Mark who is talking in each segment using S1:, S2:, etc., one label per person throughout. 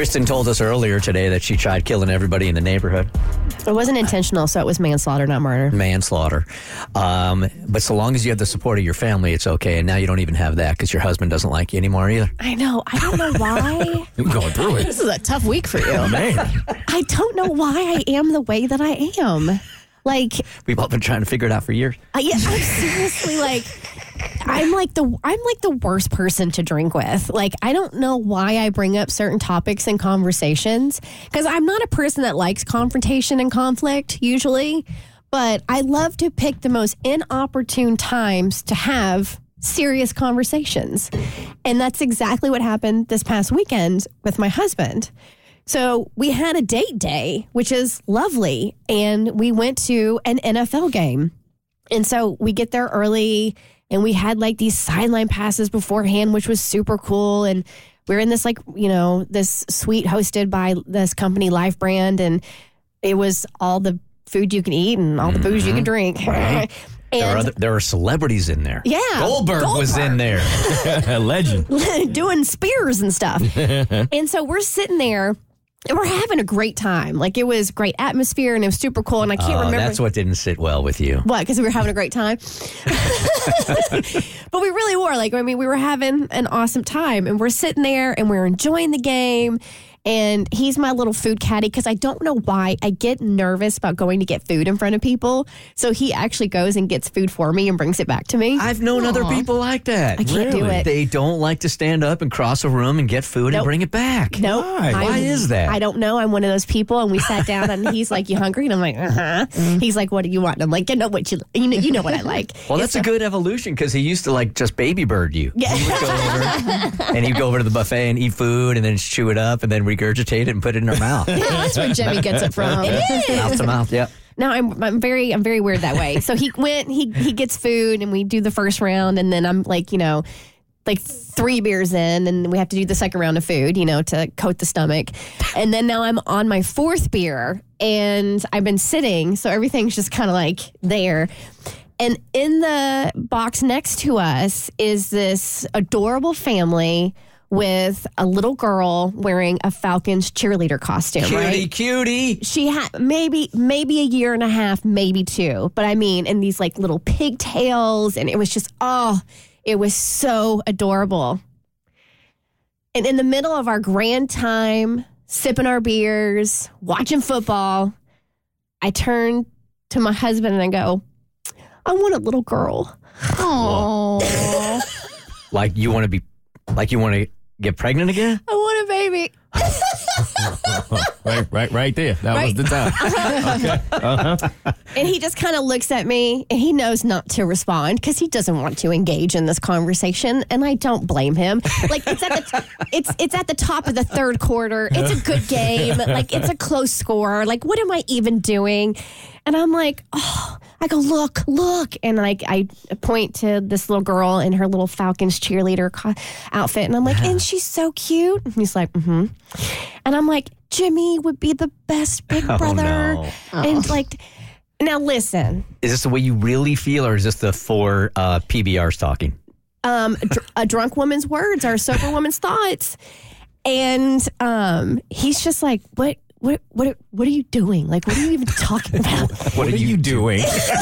S1: Kristen told us earlier today that she tried killing everybody in the neighborhood.
S2: It wasn't intentional, so it was manslaughter, not murder.
S1: Manslaughter. Um, but so long as you have the support of your family, it's okay. And now you don't even have that because your husband doesn't like you anymore either.
S2: I know. I don't know why.
S3: You're going through it.
S2: this is a tough week for you.
S3: Man.
S2: I don't know why I am the way that I am. Like,
S1: We've all been trying to figure it out for years.
S2: I, yeah, I'm seriously like, I'm like the I'm like the worst person to drink with. Like, I don't know why I bring up certain topics in conversations because I'm not a person that likes confrontation and conflict usually, but I love to pick the most inopportune times to have serious conversations. And that's exactly what happened this past weekend with my husband. So we had a date day, which is lovely, and we went to an NFL game. And so we get there early and we had like these sideline passes beforehand, which was super cool. And we are in this like, you know, this suite hosted by this company, Life Brand, and it was all the food you can eat and all the booze you can mm-hmm. drink.
S1: There were,
S2: and
S1: other, there were celebrities in there.
S2: yeah,
S1: Goldberg, was in there.
S3: A legend.
S2: doing spears and stuff. and so we're sitting there and we're having a great time. Like it was great atmosphere and it was super cool. And I can't
S1: Oh,
S2: remember
S1: that's what didn't sit well with you.
S2: what because we were having a great time. but we really were. Like I mean, we were having an awesome time, and we're sitting there and we're enjoying the game. And he's my little food caddy because I don't know why I get nervous about going to get food in front of people. So he actually goes and gets food for me and brings it back to me.
S1: I've known other people like that.
S2: I can't do it.
S1: They don't like to stand up and cross a room and get food
S2: Nope.
S1: and bring it back.
S2: Nope.
S3: Why?
S1: Why is that?
S2: I don't know. I'm one of those people, and we sat down, and he's like, "You hungry?" And I'm like, "Uh huh." He's like, "What do you want?" And I'm like, "You know what you you know, you know what I like."
S1: Well, that's a good evolution because he used to like just baby bird you.
S2: Yeah.
S1: He would go over and he'd go over to the buffet and eat food and then chew it up and then regurgitate it and put it in her mouth.
S2: Yeah, that's where Jimmy gets it from.
S1: mouth to mouth. Yeah.
S2: No, I'm I'm very I'm very weird that way. So he went, he he gets food, and we do the first round, and then I'm like, you know, like three beers in, and we have to do the second round of food, you know, to coat the stomach, and then now I'm on my fourth beer, and I've been sitting, so everything's just kind of like there. And in the box next to us is this adorable family with a little girl wearing a Falcons cheerleader costume,
S1: Cutie,
S2: right?
S1: cutie.
S2: she had maybe maybe a year and a half, maybe two. But I mean, and these like little pigtails, and it was just oh, it was so adorable. And in the middle of our grand time, sipping our beers, watching football, I turn to my husband and I go, "I want a little girl." Oh,
S1: Like you want to be, like you want to get pregnant again?
S2: I want a baby.
S3: Right, right, right there. That was the time.
S2: And he just kind of looks at me and he knows not to respond because he doesn't want to engage in this conversation. And I don't blame him. Like it's at the it's it's at the top of the third quarter. It's a good game. Like it's a close score. Like what am I even doing? And I'm like, oh, I go look, look, and like I point to this little girl in her little Falcons cheerleader co- outfit, and I'm like, and she's so cute. And he's like, mm-hmm. And I'm like, Jimmy would be the best big brother.
S1: Oh, no.
S2: And like, now listen,
S1: Is this the way you really feel, or is this the four uh, PBRs talking?
S2: um, dr- a drunk woman's words are a sober woman's thoughts. And um, he's just like, what? What what what are you doing? Like, what are you even talking about?
S3: What are you doing?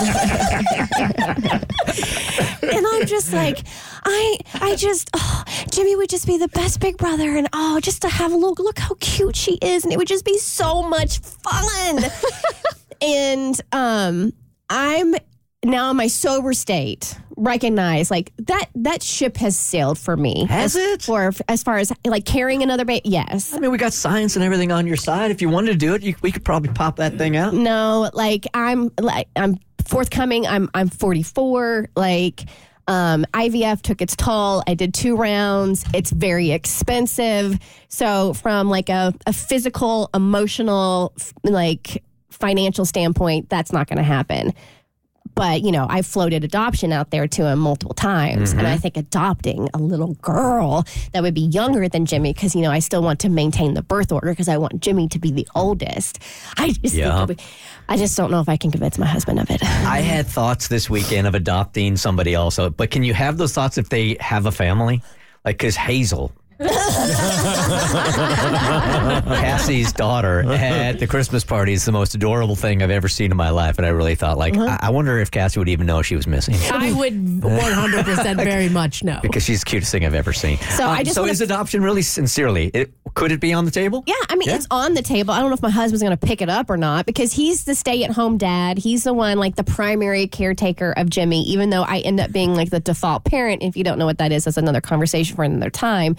S2: and I'm just like, I I just oh, Jimmy would just be the best big brother, and oh, just to have a look, look how cute she is, and it would just be so much fun. and um, I'm now in my sober state recognize like that that ship has sailed for me.
S1: Has
S2: as,
S1: it?
S2: For as far as like carrying another baby, yes.
S1: I mean, we got science and everything on your side. If you wanted to do it, you, we could probably pop that thing out.
S2: No, like I'm like I'm forthcoming. I'm I'm 44. Like um, IVF took its toll. I did two rounds. It's very expensive. So from like a, a physical, emotional, like financial standpoint, that's not going to happen. But you know, I floated adoption out there to him multiple times, and I mm-hmm. think adopting a little girl that would be younger than Jimmy, because you know I still want to maintain the birth order because I want Jimmy to be the oldest. I just,
S1: Yeah.
S2: we- I just don't know if I can convince my husband of it.
S1: I had thoughts this weekend of adopting somebody else, but can you have those thoughts if they have a family? Like, because Hazel, Cassie's daughter, at the Christmas party is the most adorable thing I've ever seen in my life. And I really thought, like, uh-huh. I, I wonder if Cassie would even know she was missing
S4: I would 100% very much know.
S1: because she's the cutest thing I've ever seen.
S2: So I um, just
S1: so
S2: wanna-
S1: is adoption really sincerely? It, could it be on the table?
S2: Yeah, I mean,
S1: Yeah.
S2: it's on the table. I don't know if my husband's going to pick it up or not because he's the stay at home dad. He's the one, like, the primary caretaker of Jimmy, even though I end up being like the default parent. If you don't know what that is, that's another conversation for another time.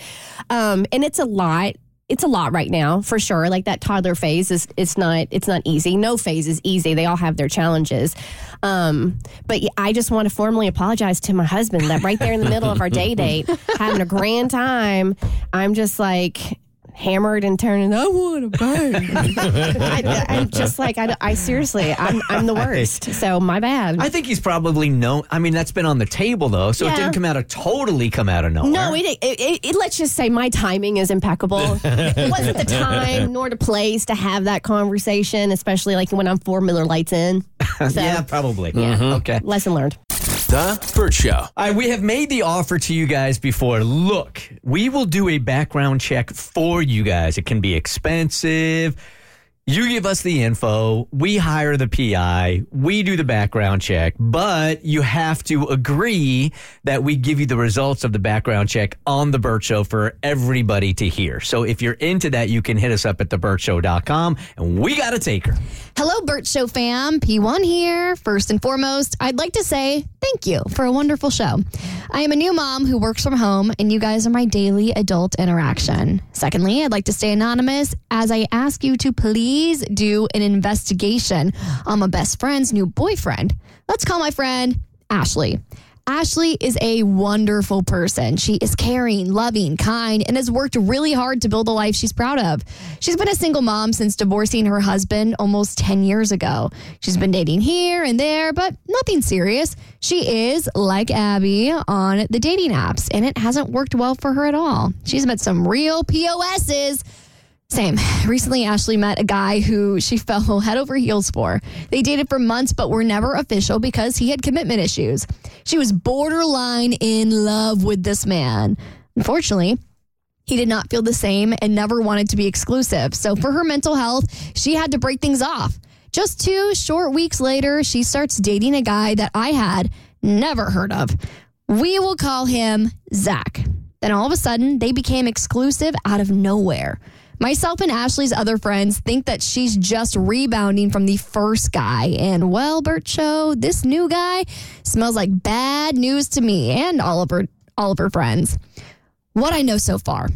S2: Um, and it's a lot. It's a lot right now, for sure. Like that toddler phase is it's not it's not easy. No phase is easy. They all have their challenges. Um, but I just want to formally apologize to my husband that right there in the middle of our day date, having a grand time, I'm just like hammered and turning. I want a baby. I, I'm just like I, I seriously, I'm I'm the worst. So my bad.
S1: I think he's probably known. I mean, that's been on the table though, so it didn't come out of totally come out of nowhere.
S2: no, it, it, it, it- Let's just say my timing is impeccable. it wasn't the time nor the place to have that conversation, especially like when I'm four Miller Lights in. So,
S1: yeah, probably. Yeah. Uh-huh. Okay.
S2: lesson learned.
S5: The Bert Show.
S1: All right, we have made the offer to you guys before. Look, we will do a background check for you guys. It can be expensive. You give us the info, we hire the PI, we do the background check, but you have to agree that we give you the results of the background check on the Bert Show for everybody to hear. So if you're into that, you can hit us up at thebertshow.com and we got a taker.
S6: Hello, Bert Show fam. P1 here. First and foremost, I'd like to say thank you for a wonderful show. I am a new mom who works from home, and you guys are my daily adult interaction. Secondly, I'd like to stay anonymous as I ask you to please do an investigation on my best friend's new boyfriend. Let's call my friend Ashley. Ashley is a wonderful person. She is caring, loving, kind, and has worked really hard to build a life she's proud of. She's been a single mom since divorcing her husband almost 10 years ago. She's been dating here and there, but nothing serious. She is, like Abby, on the dating apps, and it hasn't worked well for her at all. She's met some real POSs. Same. Recently, Ashley met a guy who she fell head over heels for. They dated for months, but were never official because he had commitment issues. She was borderline in love with this man. Unfortunately, he did not feel the same and never wanted to be exclusive. So, for her mental health, she had to break things off. Just two short weeks later, she starts dating a guy that I had never heard of. We will call him Zach. Then all of a sudden, they became exclusive out of nowhere. Myself and Ashley's other friends think that she's just rebounding from the first guy. And well, Bert Show, this new guy smells like bad news to me and all of her all of her friends. What I know so far,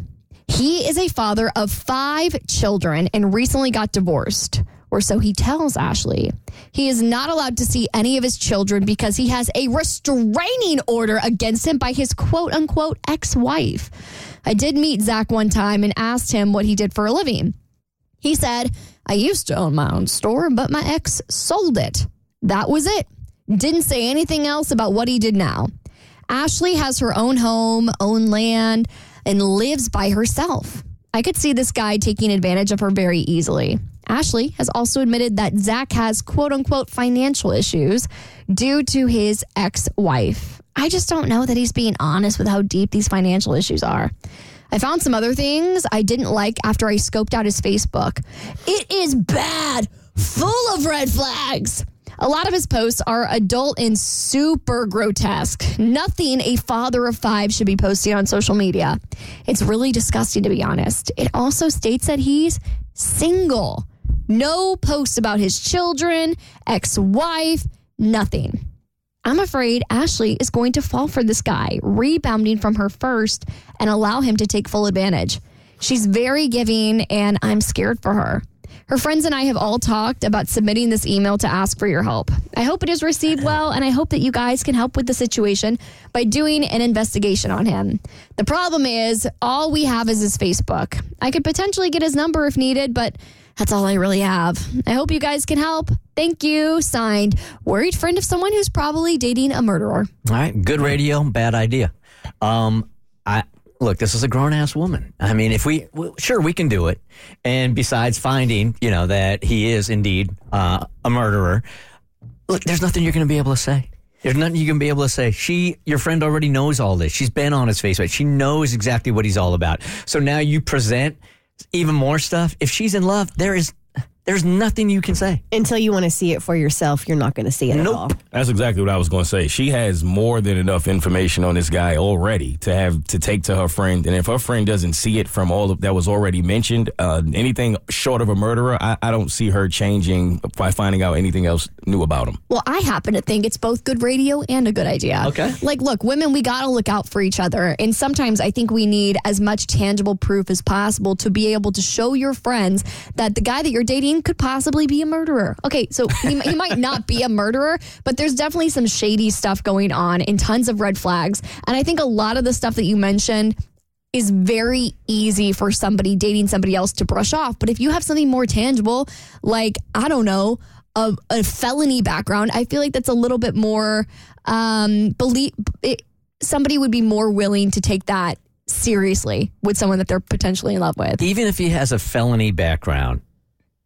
S6: he is a father of five children and recently got divorced. Or so he tells Ashley. He is not allowed to see any of his children because he has a restraining order against him by his quote unquote ex wife. I did meet Zach one time and asked him what he did for a living. He said, I used to own my own store, but my ex sold it. That was it. Didn't say anything else about what he did now. Ashley has her own home, own land, and lives by herself. I could see this guy taking advantage of her very easily. Ashley has also admitted that Zach has quote unquote financial issues due to his ex wife. I just don't know that he's being honest with how deep these financial issues are. I found some other things I didn't like after I scoped out his Facebook. It is bad, full of red flags. A lot of his posts are adult and super grotesque. Nothing a father of five should be posting on social media. It's really disgusting, to be honest. It also states that he's single. No posts about his children, ex wife, nothing. I'm afraid Ashley is going to fall for this guy, rebounding from her first and allow him to take full advantage. She's very giving, and I'm scared for her. Her friends and I have all talked about submitting this email to ask for your help. I hope it is received well, and I hope that you guys can help with the situation by doing an investigation on him. The problem is, all we have is his Facebook. I could potentially get his number if needed, but that's all I really have. I hope you guys can help. Thank you. Signed, worried friend of someone who's probably dating a murderer.
S1: All right, good radio, bad idea. Um, I look, this is a grown ass woman. I mean, if we well, sure we can do it, and besides finding, you know, that he is indeed uh, a murderer, look, there's nothing you're going to be able to say. There's nothing you can be able to say. She, your friend, already knows all this. She's been on his Facebook. She knows exactly what he's all about. So now you present even more stuff. If she's in love, there is there's nothing you can say.
S2: Until you want to see it for yourself, you're not going to see it at all.
S1: Nope.
S3: That's exactly what I was going to say. She has more than enough information on this guy already to have to take to her friend, and if her friend doesn't see it from all of that was already mentioned, uh, anything short of a murderer, I, I don't see her changing by finding out anything else new about him.
S6: Well, I happen to think it's both good radio and a good idea.
S1: Okay.
S6: Like, look, women, we got to look out for each other. And sometimes I think we need as much tangible proof as possible to be able to show your friends that the guy that you're dating could possibly be a murderer. Okay, so he, he might not be a murderer, but there's definitely some shady stuff going on and tons of red flags. And I think a lot of the stuff that you mentioned is very easy for somebody dating somebody else to brush off. But if you have something more tangible, like, I don't know, a, a felony background, I feel like that's a little bit more, um, believe, it, somebody would be more willing to take that seriously with someone that they're potentially in love with.
S1: even if he has a felony background,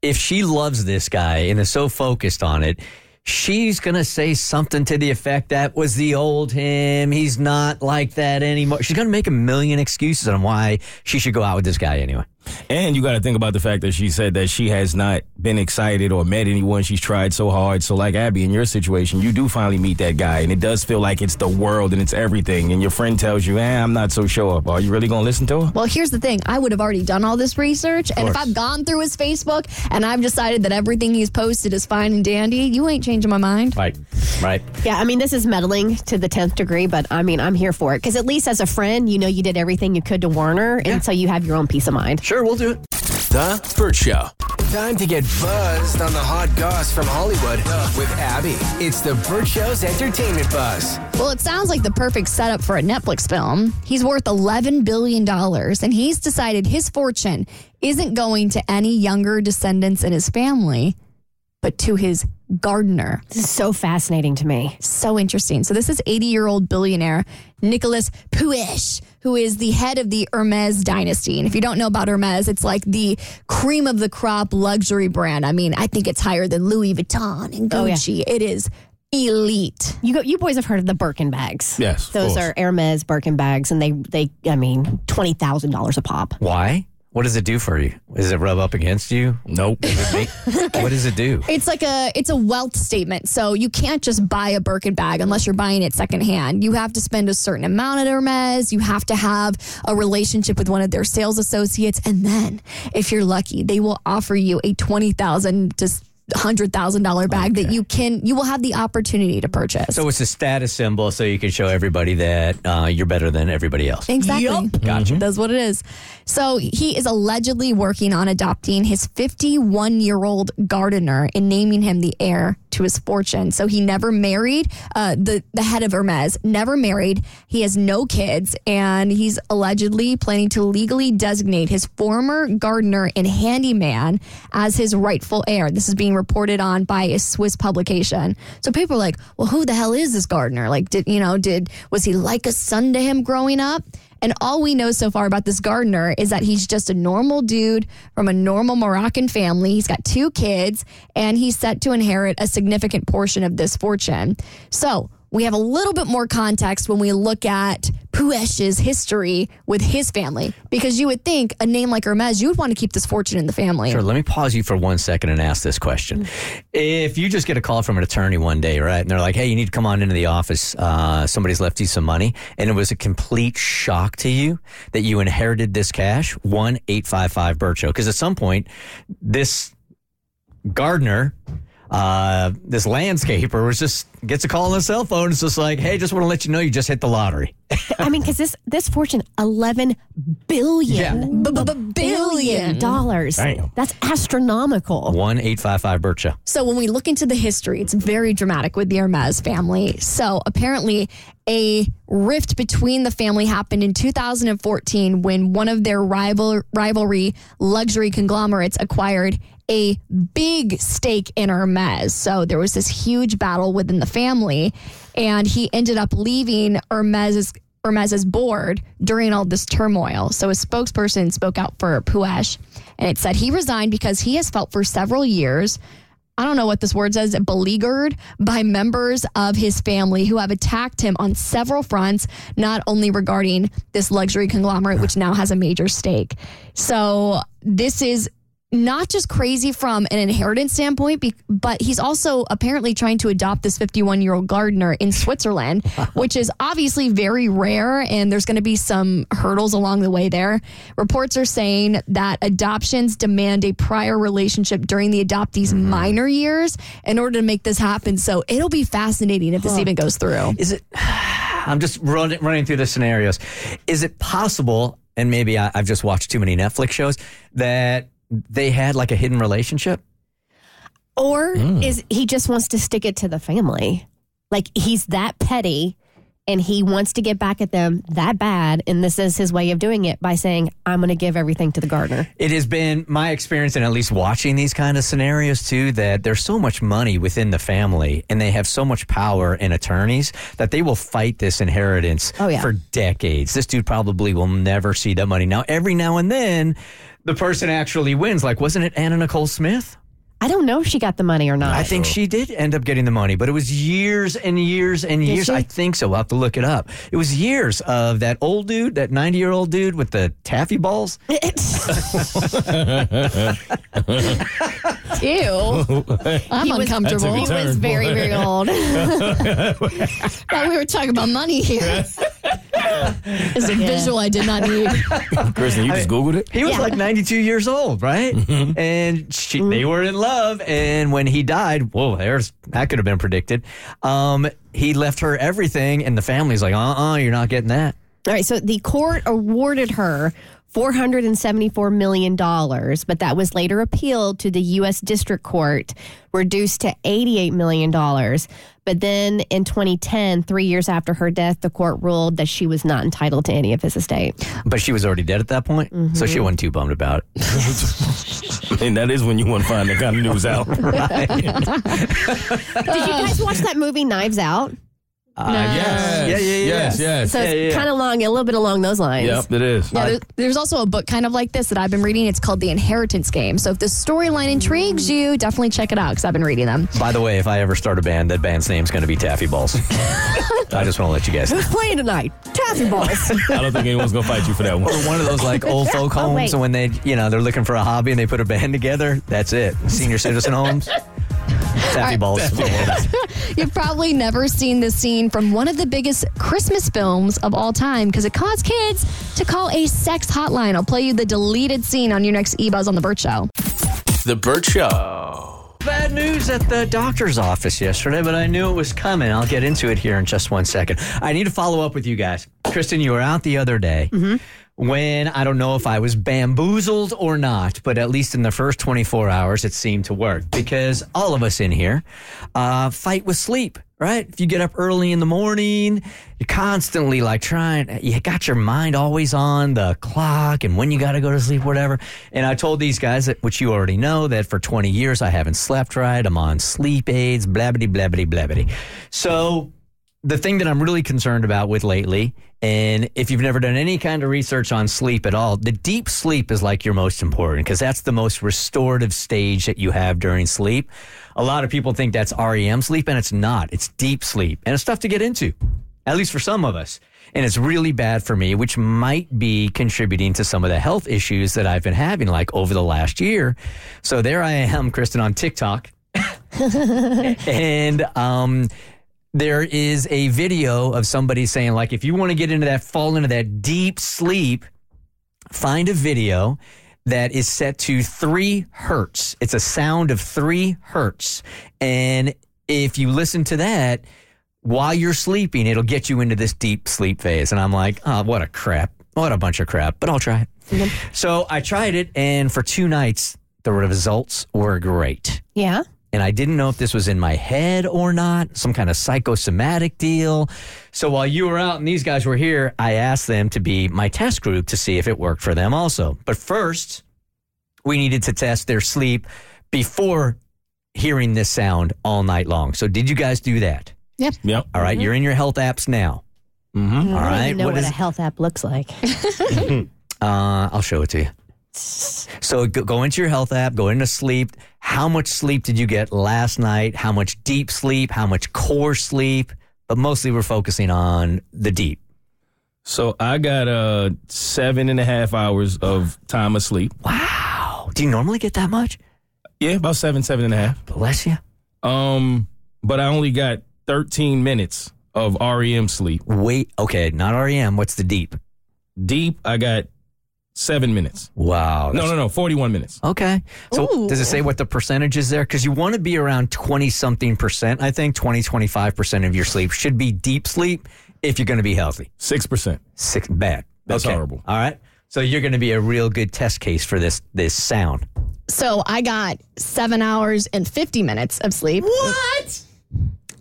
S1: if she loves this guy and is so focused on it, she's going to say something to the effect that was the old him. He's not like that anymore. She's going to make a million excuses on why she should go out with this guy anyway.
S3: And you got to think about the fact that she said that she has not been excited or met anyone. She's tried so hard. So, like Abby, in your situation, you do finally meet that guy, and it does feel like it's the world and it's everything. And your friend tells you, "Eh, I'm not so sure." Are you really gonna listen to her?
S6: Well, here's the thing. I would have already done all this research. And if. I've gone through his Facebook and I've decided that everything he's posted is fine and dandy, you ain't changing my mind.
S1: Right. Right.
S2: Yeah, I mean, this is meddling to the 10th degree, but I mean, I'm here for it. Because at least as a friend, you know you did everything you could to warn her, and so you have your own peace of mind.
S1: Sure, we'll do it.
S5: The Bert Show. Time to get buzzed on the hot goss from Hollywood with Abby. It's the Bert Show's entertainment buzz.
S6: Well, it sounds like the perfect setup for a Netflix film. He's worth $11 billion, and he's decided his fortune isn't going to any younger descendants in his family, but to his gardener.
S2: This is so fascinating to me.
S6: So interesting. So this is 80 year old billionaire Nicolas Puech, who is the head of the Hermes dynasty. And if you don't know about Hermes, it's like the cream of the crop luxury brand. I mean, I think it's higher than Louis Vuitton and
S2: Oh, yeah.
S6: Gucci. It is elite.
S2: You go, you boys have heard of the Birkin bags.
S3: Yes,
S2: Those
S3: course.
S2: are Hermes Birkin bags, and they, they I mean, $20,000 a pop.
S1: Why? What does it do for you? Does it rub up against you?
S3: Nope.
S1: what does it do?
S6: It's like a it's a wealth statement. So you can't just buy a Birkin bag unless you're buying it secondhand. You have to spend a certain amount at Hermes. You have to have a relationship with one of their sales associates, and then if you're lucky, they will offer you a twenty thousand to hundred thousand dollar bag that you can you will have the opportunity to purchase.
S1: So it's a status symbol so you can show everybody that uh, you're better than everybody else.
S6: Exactly.
S1: Gotcha.
S6: That's what it is. So he is allegedly working on adopting his 51 year old gardener and naming him the heir to his fortune. So he never married. Uh, the the head of Hermes never married. He has no kids, and he's allegedly planning to legally designate his former gardener and handyman as his rightful heir. This is being reported on by a Swiss publication. So people are like, "Well, who the hell is this gardener? Like, did you know? Did was he like a son to him growing up?" And all we know so far about this gardener is that he's just a normal dude from a normal Moroccan family. He's got two kids and he's set to inherit a significant portion of this fortune. So, we have a little bit more context when we look at Puech's history with his family. Because you would think a name like Hermes, you would want to keep this fortune in the family.
S1: Sure, let me pause you for one second and ask this question. If you just get a call from an attorney one day, right, and they're like, hey, you need to come on into the office, uh, somebody's left you some money, and it was a complete shock to you that you inherited this cash, 1 855 Bircho. Because at some point, this gardener, uh, this landscaper was just gets a call on the cell phone. It's just like, hey, just want to let you know you just hit the lottery.
S2: I mean, because this this fortune, eleven billion,
S6: B- b- b-
S2: billion
S6: billion.
S2: dollars.
S3: Damn.
S2: That's astronomical.
S1: 1 855 Bircho.
S6: So when we look into the history, it's very dramatic with the Hermes family. So apparently, a rift between the family happened in 2014 when one of their rival rivalry luxury conglomerates acquired a big stake in Hermes. So there was this huge battle within the family, and he ended up leaving Hermes's Hermes's board during all this turmoil. So a spokesperson spoke out for Puech, and it said he resigned because he has felt for several years. I don't know what this word says, beleaguered by members of his family who have attacked him on several fronts, not only regarding this luxury conglomerate, which now has a major stake. So this is not just crazy from an inheritance standpoint, but he's also apparently trying to adopt this 51 year old gardener in Switzerland, which is obviously very rare. And there's going to be some hurdles along the way there. Reports are saying that adoptions demand a prior relationship during the adoptee's mm-hmm. minor years in order to make this happen. So it'll be fascinating if this even goes through.
S1: Is it? I'm just running running through the scenarios. Is it possible? And maybe I, I've just watched too many Netflix shows that they had like a hidden relationship.
S2: Or hmm. is he just wants to stick it to the family? Like he's that petty and he wants to get back at them that bad. And this is his way of doing it by saying, I'm going to give everything to the gardener.
S1: It has been my experience, and at least watching these kind of scenarios too, that there's so much money within the family, and they have so much power in attorneys that they will fight this inheritance
S2: Oh, yeah.
S1: for decades. This dude probably will never see that money. Now, every now and then, the person actually wins. Like, wasn't it Anna Nicole Smith?
S2: I don't know if she got the money or not.
S1: I think she did end up getting the money, but it was years and years and years.
S2: she?
S1: I think so. We'll have to look it up. It was years of that old dude, that 90 year old dude with the taffy balls.
S6: Ew. I'm
S2: He was-
S6: uncomfortable.
S2: He was very, very old.
S6: Thought we were talking about money here. It's a visual I did not need.
S3: Kristen, you just Googled it?
S1: He was
S2: Yeah.
S1: like 92 years old, right? And she, they were in love. And when he died, whoa, there's that could have been predicted. Um, he left her everything, and the family's like, uh uh-uh, uh, you are not getting that.
S2: All right, so the court awarded her $474 million, but that was later appealed to the U.S. District Court, reduced to $88 million. But then in 2010, three years after her death, the court ruled that she was not entitled to any of his estate.
S1: But she was already dead at that point, so she mm-hmm. wasn't too bummed about it.
S3: And that is when you want to find that kind of news out.
S2: Did you guys watch that movie Knives Out?
S1: Uh, yes. Yeah, yeah, yeah.
S3: Yes, yes.
S2: So
S1: Yeah,
S2: it's
S1: yeah, yeah.
S2: kind of along, a little bit along those lines.
S3: Yep, it is.
S6: Yeah, there, there's also a book kind of like this that I've been reading. It's called The Inheritance Game. So if the storyline intrigues you, definitely check it out because I've been reading them.
S1: By the way, if I ever start a band, that band's name's going to be Taffy Balls. I just want to let you guys know.
S2: Who's playing tonight? Taffy balls.
S3: I don't think anyone's going to fight you for that one.
S1: Or one of those like old folk
S2: Oh,
S1: homes,
S2: wait.
S1: and when they, you know, they're looking for a hobby and they put a band together. That's it. Senior citizen homes. Taffy balls.
S6: You've probably never seen this scene from one of the biggest Christmas films of all time because it caused kids to call a sex hotline. I'll play you the deleted scene on your next eBuzz on the Bert Show.
S5: The Bert Show.
S1: Bad news at the doctor's office yesterday, but I knew it was coming. I'll get into it here in just one second. I need to follow up with you guys. Kristen, you were out the other day mm-hmm. When I don't know if I was bamboozled or not, but at least in the first 24 hours, it seemed to work because all of us in here uh, fight with sleep. Right? If you get up early in the morning, you're constantly like trying, you got your mind always on the clock and when you got to go to sleep, whatever. And I told these guys that, which you already know, that for 20 years I haven't slept right. I'm on sleep aids, blabbity, blabbity, blabbity. So the thing that I'm really concerned about with lately, and if you've never done any kind of research on sleep at all, the deep sleep is like your most important because that's the most restorative stage that you have during sleep. A lot of people think that's REM sleep, and it's not. It's deep sleep, and it's tough to get into, at least for some of us. And it's really bad for me, which might be contributing to some of the health issues that I've been having like over the last year. So there I am, Kristen, on TikTok. and um, there is a video of somebody saying, like, if you want to get into that, fall into that deep sleep, find a video that is set to three hertz. It's a sound of three hertz. And if you listen to that while you're sleeping, it'll get you into this deep sleep phase. And I'm like, oh, what a crap. What a bunch of crap, but I'll try it. Mm-hmm. So I tried it, and for two nights, the results were great
S2: Yeah.
S1: And I didn't know if this was in my head or not, some kind of psychosomatic deal. So while you were out and these guys were here, I asked them to be my test group to see if it worked for them also. But first, we needed to test their sleep before hearing this sound all night long. So did you guys do that?
S3: Yep. Yep.
S1: All right, you're in your health apps now.
S3: Mm-hmm.
S1: All
S2: I don't
S1: right,
S2: even know
S1: what
S2: what,
S1: is
S2: a health app looks like.
S1: Uh, I'll show it to you. So go, go into your health app, go into sleep. How much sleep did you get last night? How much deep sleep? How much core sleep? But mostly we're focusing on the deep.
S3: So I got uh seven and a half hours of time of sleep.
S1: Wow. Do you normally get that much?
S3: Yeah, about seven, seven and a half.
S1: Bless you.
S3: Um, but I only got 13 minutes of REM sleep.
S1: Wait, okay, not REM. What's the deep?
S3: Deep, I got seven minutes.
S1: Wow.
S3: No, no, no, 41 minutes.
S1: Okay. So
S2: Ooh.
S1: does it say what the percentage is there? Because you want to be around 20 something percent. I think 20, 25% of your sleep should be deep sleep if you're going to be healthy.
S3: Six percent.
S1: Six, bad.
S3: That's horrible.
S1: All right. So you're going to be a real good test case for this this sound.
S6: So I got seven hours and 50 minutes of sleep. What?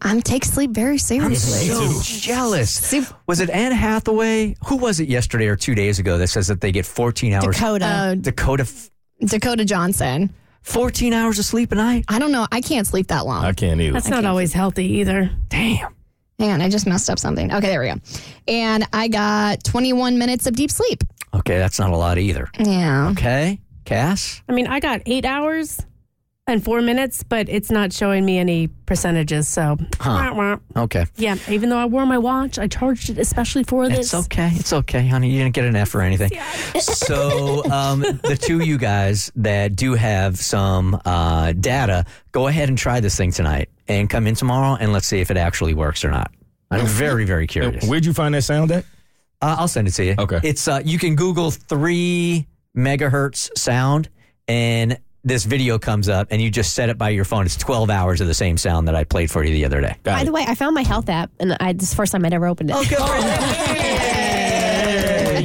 S6: I'm take sleep very seriously.
S1: I'm so jealous. Was it Anne Hathaway? Who was it yesterday or two days ago that says that they get 14 hours?
S2: Dakota.
S6: Uh,
S1: Dakota, f-
S6: Dakota Johnson.
S1: 14 hours of sleep a night?
S6: I don't know. I can't sleep that long.
S3: I can't either.
S4: That's not always healthy either.
S1: Damn.
S6: Hang on, I just messed up something. Okay, there we go. And I got 21 minutes of deep sleep.
S1: Okay, that's not a lot either.
S6: Yeah.
S1: Okay. Cass?
S4: I mean, I got eight hours and four minutes, but it's not showing me any percentages. So, wah, wah.
S1: Okay.
S4: yeah, even though I wore my watch, I charged it especially for this.
S1: It's okay. It's okay, honey. You didn't get an F or anything. so, um, the two of you guys that do have some uh, data, go ahead and try this thing tonight and come in tomorrow and let's see if it actually works or not. I'm very, very curious.
S3: Where'd you find that sound at?
S1: Uh, I'll send it to you.
S3: Okay.
S1: It's uh, you can Google three megahertz sound, and this video comes up, and you just set it by your phone. It's 12 hours of the same sound that I played for you the other day.
S3: Got
S2: By
S3: it.
S2: the way, I found my health app, and I, this is the first time I'd ever opened it.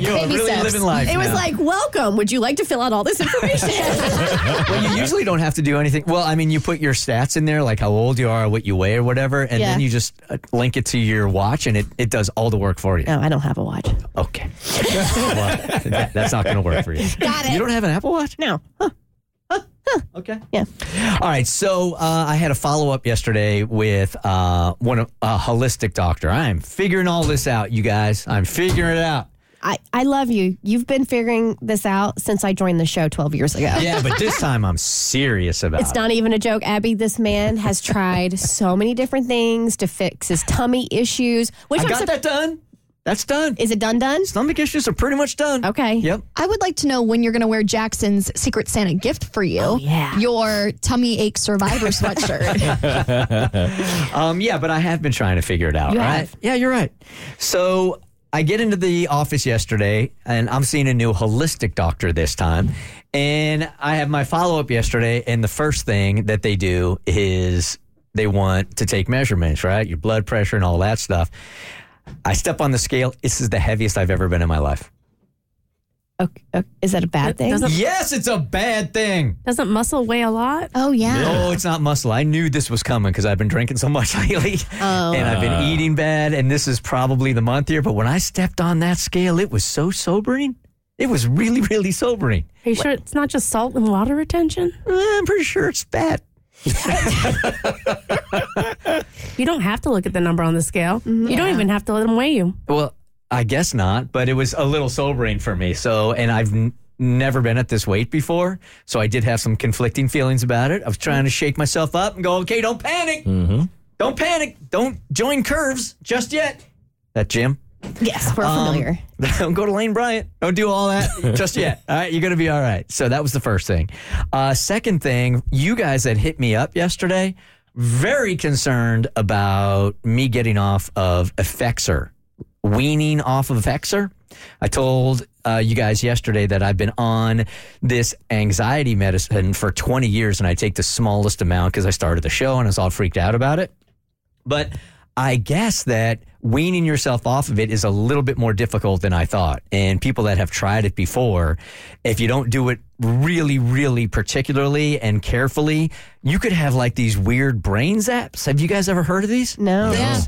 S1: You're
S6: Baby
S1: really
S6: steps.
S1: living life.
S2: It was
S1: now.
S2: like, welcome. Would you like to fill out all this information?
S1: well, you usually don't have to do anything. Well, I mean, you put your stats in there, like how old you are, what you weigh, or whatever, and
S2: Yeah.
S1: then you just uh, link it to your watch, and it, it does all the work for you.
S2: no, I don't have a watch.
S1: Okay. well, that- that's not going to work for you.
S6: Got it.
S1: You don't have an Apple Watch?
S2: No.
S1: Okay.
S2: Yeah.
S1: All right. So uh, I had a follow up yesterday with uh, one of a holistic doctor. I'm figuring all this out, you guys. I'm figuring it out.
S2: I, I love you. You've been figuring this out since I joined the show 12 years ago.
S1: Yeah, but this time I'm serious about
S2: It's
S1: it.
S2: not even a joke, Abby. This man has tried so many different things to fix his tummy issues. Which
S1: I
S2: I'm
S1: got
S2: sur-
S1: that done. That's done.
S2: Is it done? Done?
S1: Stomach issues are pretty much done.
S2: Okay.
S1: Yep.
S6: I would like to know when you're going to wear Jackson's Secret Santa gift for you.
S2: Oh, yeah.
S6: Your tummy ache survivor sweatshirt.
S1: Um, yeah, but I have been trying to figure it out.
S2: You
S1: right?
S2: have.
S1: Yeah, you're right. So I get into the office yesterday, and I'm seeing a new holistic doctor this time. And I have my follow up yesterday, and the first thing that they do is they want to take measurements, right? Your blood pressure and all that stuff. I step on the scale. This is the heaviest I've ever been in my life.
S2: Okay, okay. Is that a bad thing?
S4: Doesn't,
S1: Yes, it's a bad thing.
S4: doesn't muscle weigh a lot?
S6: oh, yeah.
S1: No, it's not muscle. I knew this was coming because I've been drinking so much lately.
S2: Oh.
S1: And I've been eating bad. And this is probably the month here. But when I stepped on that scale, it was so sobering. It was really, really sobering.
S4: Are you sure it's not just salt and water retention?
S1: Eh, I'm pretty sure it's bad.
S4: You don't have to look at the number on the scale. Mm-hmm. You don't even have to let them weigh you.
S1: Well, I guess not, but it was a little sobering for me. So, and I've n- never been at this weight before. So I did have some conflicting feelings about it. I was trying to shake myself up and go, okay, don't panic. Mm-hmm. Don't panic. Don't join curves just yet. That gym?
S2: Yes, we're
S1: Um,
S2: familiar.
S1: Don't go to Lane Bryant. Don't do all that just yet. All right, you're gonna be all right. So that was the first thing. Uh, second thing, you guys that hit me up yesterday, very concerned about me getting off of Effexor, weaning off of Effexor. I told uh, you guys yesterday that I've been on this anxiety medicine for 20 years, and I take the smallest amount because I started the show and I was all freaked out about it. But I guess that weaning yourself off of it is a little bit more difficult than I thought. And people that have tried it before, if you don't do it really, really particularly and carefully, you could have like these weird brain zaps. Have you guys ever heard of these?
S2: No.
S6: Yeah.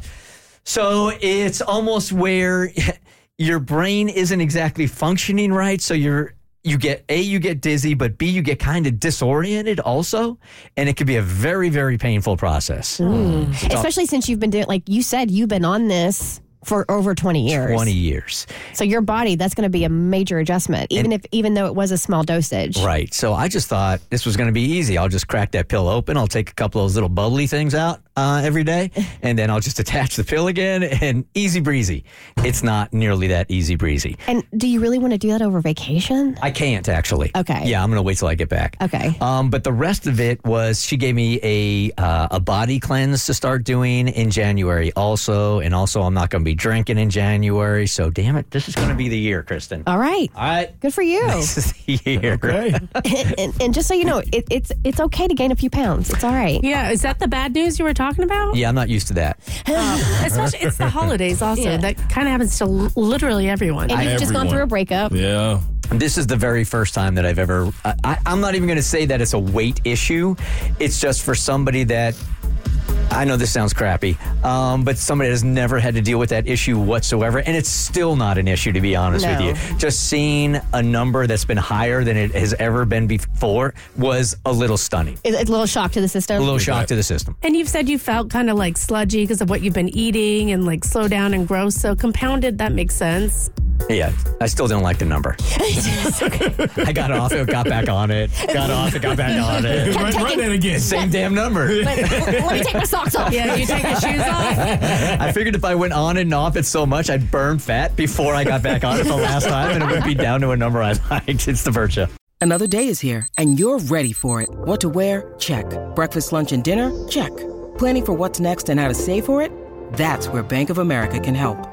S1: So it's almost where your brain isn't exactly functioning right. So you're you get a you get dizzy, but b you get kind of disoriented also, and it could be a very very painful process. Hmm.
S2: Especially since you've been doing, like you said, you've been on this for over 20 years.
S1: Twenty years.
S2: So your body, that's going to be a major adjustment, even if, even though it was a small dosage.
S1: Right. So I just thought this was going to be easy. I'll just crack that pill open. I'll take a couple of those little bubbly things out uh, every day, and then I'll just attach the pill again, and easy breezy. It's not nearly that easy breezy.
S2: And do you really want to do that over vacation?
S1: I can't actually.
S2: Okay.
S1: Yeah, I'm going to wait till I get back.
S2: Okay.
S1: Um, but the rest of it was she gave me a uh, a body cleanse to start doing in January also, and also I'm not going to be drinking in January. So damn it, this is going to be the year, Kristen.
S2: All right.
S1: All right.
S2: Good for you.
S1: This is the year.
S3: Okay.
S2: and, and just so you know, it, it's it's okay to gain a few pounds. It's all right.
S4: Yeah, is that the bad news you were talking about?
S1: Yeah, I'm not used to that.
S4: Especially, it's the holidays also.
S2: Yeah.
S4: That kind of happens to l- literally everyone.
S2: And you've just gone through a breakup.
S3: Yeah.
S1: This is the very first time that I've ever. I, I, I'm not even going to say that it's a weight issue. It's just for somebody that. I know this sounds crappy, um, but somebody has never had to deal with that issue whatsoever, and it's still not an issue to be honest with you. Just seeing a number that's been higher than it has ever been before was a little stunning,
S2: It's it's a little shock to the system.
S1: a little shock to the system.
S4: and you've said you felt kind of like sludgy because of what you've been eating and like slow down and gross. So compounded, that makes sense.
S1: Yeah, I still don't like the number. I got off it, got back on it, got off it, got back on it.
S3: Run, run that again.
S1: Same damn number.
S2: Let me take my socks off.
S4: Yeah, you take your shoes off.
S1: I figured if I went on and off it so much, I'd burn fat before I got back on it the last time, and it would be down to a number I liked. It's the Virtue.
S7: Another day is here, and you're ready for it. What to wear? Check. Breakfast, lunch, and dinner? Check. Planning for what's next and how to save for it? That's where Bank of America can help.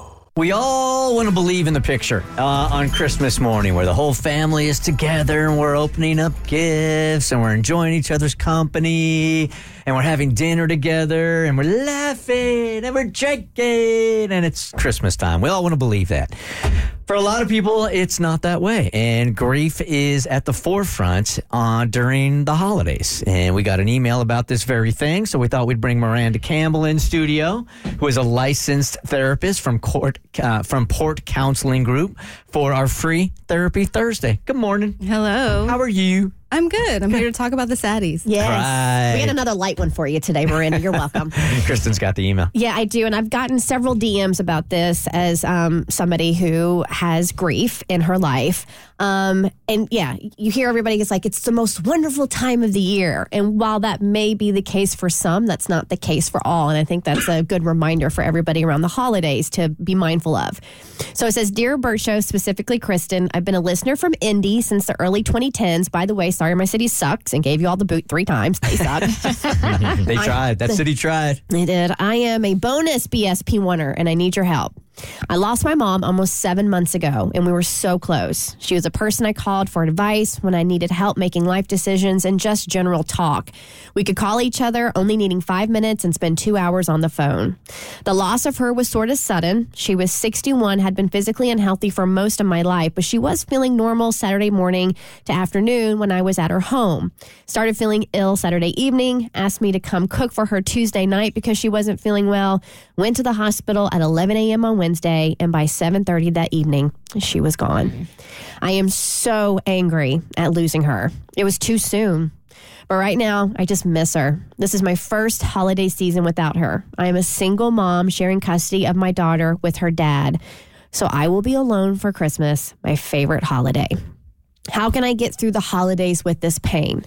S1: We all want to believe in the picture uh, on Christmas morning where the whole family is together and we're opening up gifts and we're enjoying each other's company and we're having dinner together and we're laughing and we're drinking and it's Christmas time. We all want to believe that. For a lot of people, it's not that way. And grief is at the forefront uh, during the holidays. And we got an email about this very thing. So we thought we'd bring Miranda Campbell in studio, who is a licensed therapist from Court, uh, from Port Counseling Group for our free therapy Thursday. Good morning.
S8: Hello.
S1: How are you?
S8: I'm good. I'm here to talk about the saddies.
S2: Yes.
S1: Right.
S2: We got another light one for you today, Miranda. You're welcome.
S1: Kristen's got the email.
S2: Yeah, I do. And I've gotten several DMs about this as um, somebody who has grief in her life. Um, and yeah, you hear everybody is like, it's the most wonderful time of the year. And while that may be the case for some, that's not the case for all. And I think that's a good reminder for everybody around the holidays to be mindful of. So it says, Dear Bert Show, specifically Kristen, I've been a listener from Indy since the early 2010s. By the way, sorry my city sucks and gave you all the boot three times. They suck.
S1: They tried. That city tried.
S2: I did. I am a bonus BSP winner and I need your help. I lost my mom almost seven months ago, and we were so close. She was a person I called for advice when I needed help making life decisions and just general talk. We could call each other, only needing five minutes, and spend two hours on the phone. The loss of her was sort of sudden. She was 61, had been physically unhealthy for most of my life, but she was feeling normal Saturday morning to afternoon when I was at her home. Started feeling ill Saturday evening, asked me to come cook for her Tuesday night because she wasn't feeling well. Went to the hospital at 11 a.m. on Wednesday, and by 7:30 that evening, she was gone. I am so angry at losing her. It was too soon. But right now, I just miss her. This is my first holiday season without her. I am a single mom sharing custody of my daughter with her dad. So I will be alone for Christmas, my favorite holiday. How can I get through the holidays with this pain?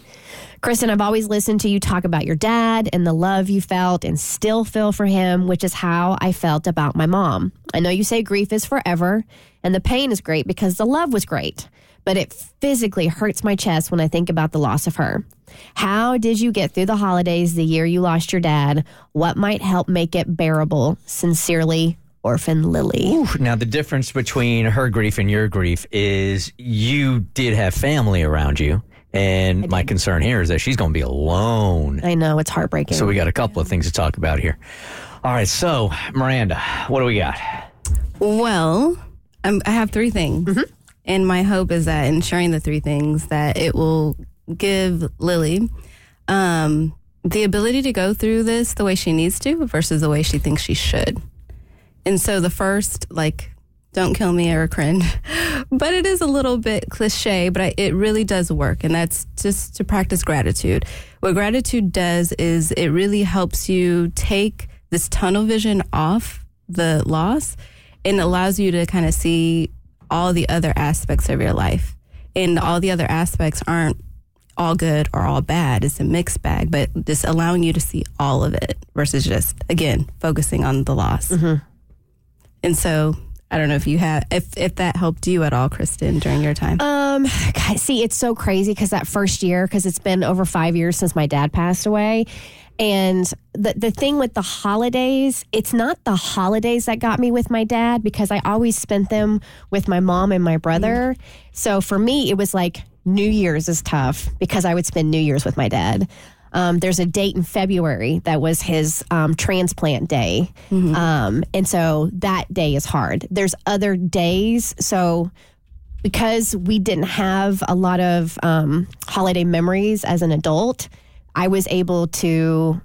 S2: Kristen, I've always listened to you talk about your dad and the love you felt and still feel for him, which is how I felt about my mom. I know you say grief is forever and the pain is great because the love was great, but it physically hurts my chest when I think about the loss of her. How did you get through the holidays the year you lost your dad? What might help make it bearable? Sincerely, Orphan Lily.
S1: Ooh, now the difference between her grief and your grief is you did have family around you. And my concern here is that she's going to be alone.
S2: I know, it's heartbreaking.
S1: So we got a couple of things to talk about here. All right, so Miranda, what do we got?
S8: Well, um, I have three things.
S2: Mm-hmm.
S8: And my hope is that in sharing the three things that it will give Lily um, the ability to go through this the way she needs to versus the way she thinks she should. And so the first, like, don't kill me Eric but it is a little bit cliche, but I, it really does work. And that's just to practice gratitude. What gratitude does is it really helps you take this tunnel vision off the loss and allows you to kind of see all the other aspects of your life. And all the other aspects aren't all good or all bad. It's a mixed bag, but just allowing you to see all of it versus just, again, focusing on the loss. Mm-hmm. And so I don't know if you have, if, if that helped you at all, Kristen, during your time.
S2: Um, God, see, it's so crazy because that first year, because it's been over five years since my dad passed away. And the the thing with the holidays, it's not the holidays that got me with my dad because I always spent them with my mom and my brother. So for me, it was like New Year's is tough because I would spend New Year's with my dad. Um, there's a date in February that was his um, transplant day. Um, and so that day is hard. There's other days. So because we didn't have a lot of um, holiday memories as an adult, I was able to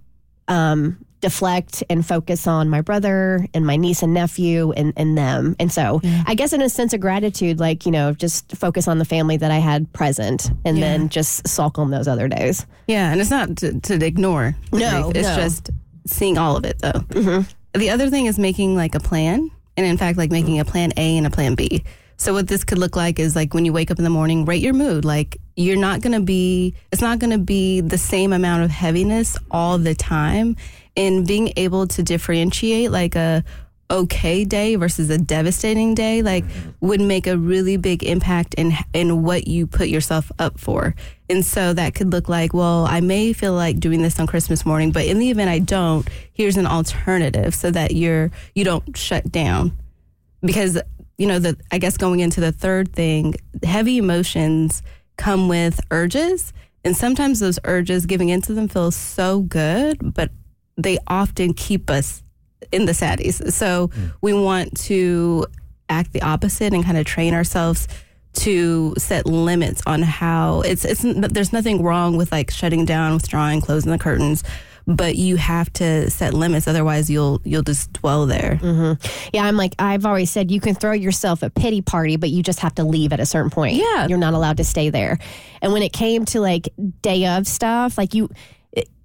S2: um, deflect and focus on my brother and my niece and nephew and, and them. And so I guess in a sense of gratitude, like, you know, just focus on the family that I had present and
S8: Yeah.
S2: then just sulk on those other days.
S8: Yeah, and it's not to, to ignore.
S2: No,
S8: it's
S2: no.
S8: just seeing all of it though. Mm-hmm. The other thing is making like a plan, and in fact, like making a plan A and a plan B. So what this could look like is like when you wake up in the morning, rate your mood. Like you're not gonna be, it's not gonna be the same amount of heaviness all the time, and being able to differentiate like a okay day versus a devastating day like mm-hmm. would make a really big impact in in what you put yourself up for. And so that could look like, well, I may feel like doing this on Christmas morning, but in the event I don't, here's an alternative so that you're you don't shut down. Because you know, the I guess going into the third thing, heavy emotions come with urges, and sometimes those urges giving into them feels so good, but they often keep us in the saddies. So mm. we want to act the opposite and kind of train ourselves to set limits on how it's it's there's nothing wrong with like shutting down, withdrawing, closing the curtains, but you have to set limits otherwise you'll you'll just dwell there. Mm-hmm.
S2: Yeah, I'm like, I've always said you can throw yourself a pity party, but you just have to leave at a certain point.
S8: Yeah.
S2: You're not allowed to stay there. And when it came to like day of stuff, like you, it-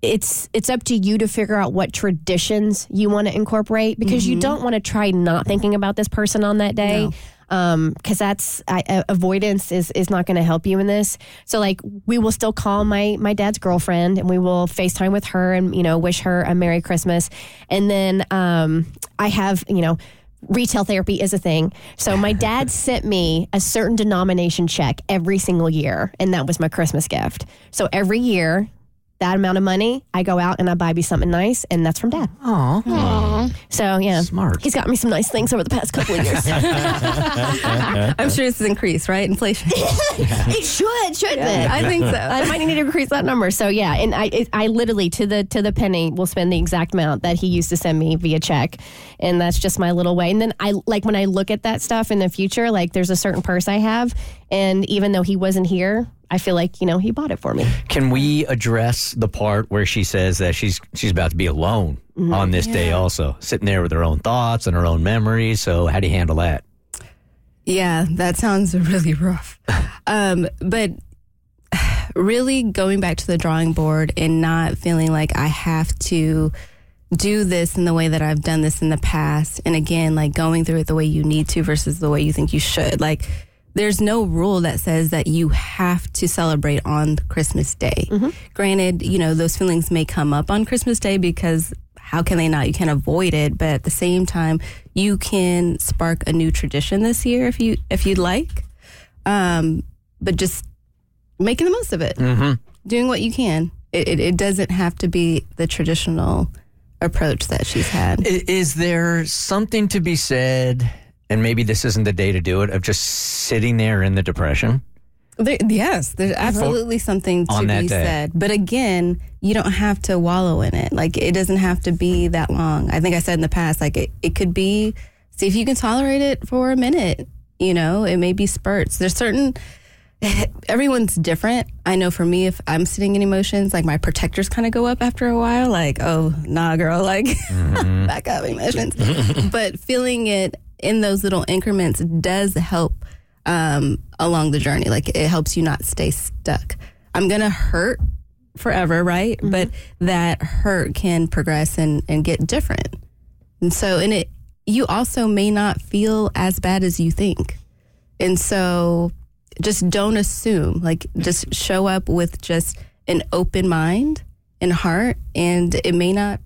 S2: it's it's up to you to figure out what traditions you want to incorporate because you don't want to try not thinking about this person on that day. Um, because that's I, uh, avoidance is is not going to help you in this. So like we will still call my my dad's girlfriend and we will FaceTime with her and you know wish her a Merry Christmas. And then um, I have you know retail therapy is a thing. So my dad sent me a certain denomination check every single year, and that was my Christmas gift. So every year that amount of money, I go out and I buy me something nice, and that's from dad.
S1: Aw.
S2: So yeah,
S1: Smart.
S2: He's got me some nice things over the past couple of years.
S8: I'm sure this has increased, right? Inflation.
S2: it should, shouldn't it?
S8: I think so.
S2: I might need to increase that number. So yeah, and I, it, I literally to the to the penny will spend the exact amount that he used to send me via check, and that's just my little way. And then I like when I look at that stuff in the future, like there's a certain purse I have, and even though he wasn't here, I feel like you know he bought it for me.
S1: Can we address the part where she says that she's she's about to be alone on this day also, sitting there with her own thoughts and her own memories? So how do you handle that?
S8: Yeah, that sounds really rough. Um, but really going back to the drawing board and not feeling like I have to do this in the way that I've done this in the past. And again, like going through it the way you need to versus the way you think you should. Like, there's no rule that says that you have to celebrate on Christmas Day. Granted, you know, those feelings may come up on Christmas Day because how can they not? You can't avoid it, but at the same time, you can spark a new tradition this year if you if you'd like. Um, but just making the most of it, doing what you can. It, it, it doesn't have to be the traditional approach that she's had.
S1: Is there something to be said, and maybe this isn't the day to do it, of just sitting there in the depression?
S8: There, yes, there's absolutely something to be
S1: day.
S8: said. But again, you don't have to wallow in it. Like it doesn't have to be that long. I think I said in the past, like it, it could be, see if you can tolerate it for a minute. You know, it may be spurts. There's certain, everyone's different. I know for me, if I'm sitting in emotions, like my protectors kind of go up after a while. Like, oh, nah, girl, like mm-hmm. back up emotions. but feeling it in those little increments does help um, along the journey. Like it helps you not stay stuck. I'm gonna hurt forever, right? But that hurt can progress and, and get different. And so, and it, you also may not feel as bad as you think. And so just don't assume, like just show up with just an open mind and heart and it may not,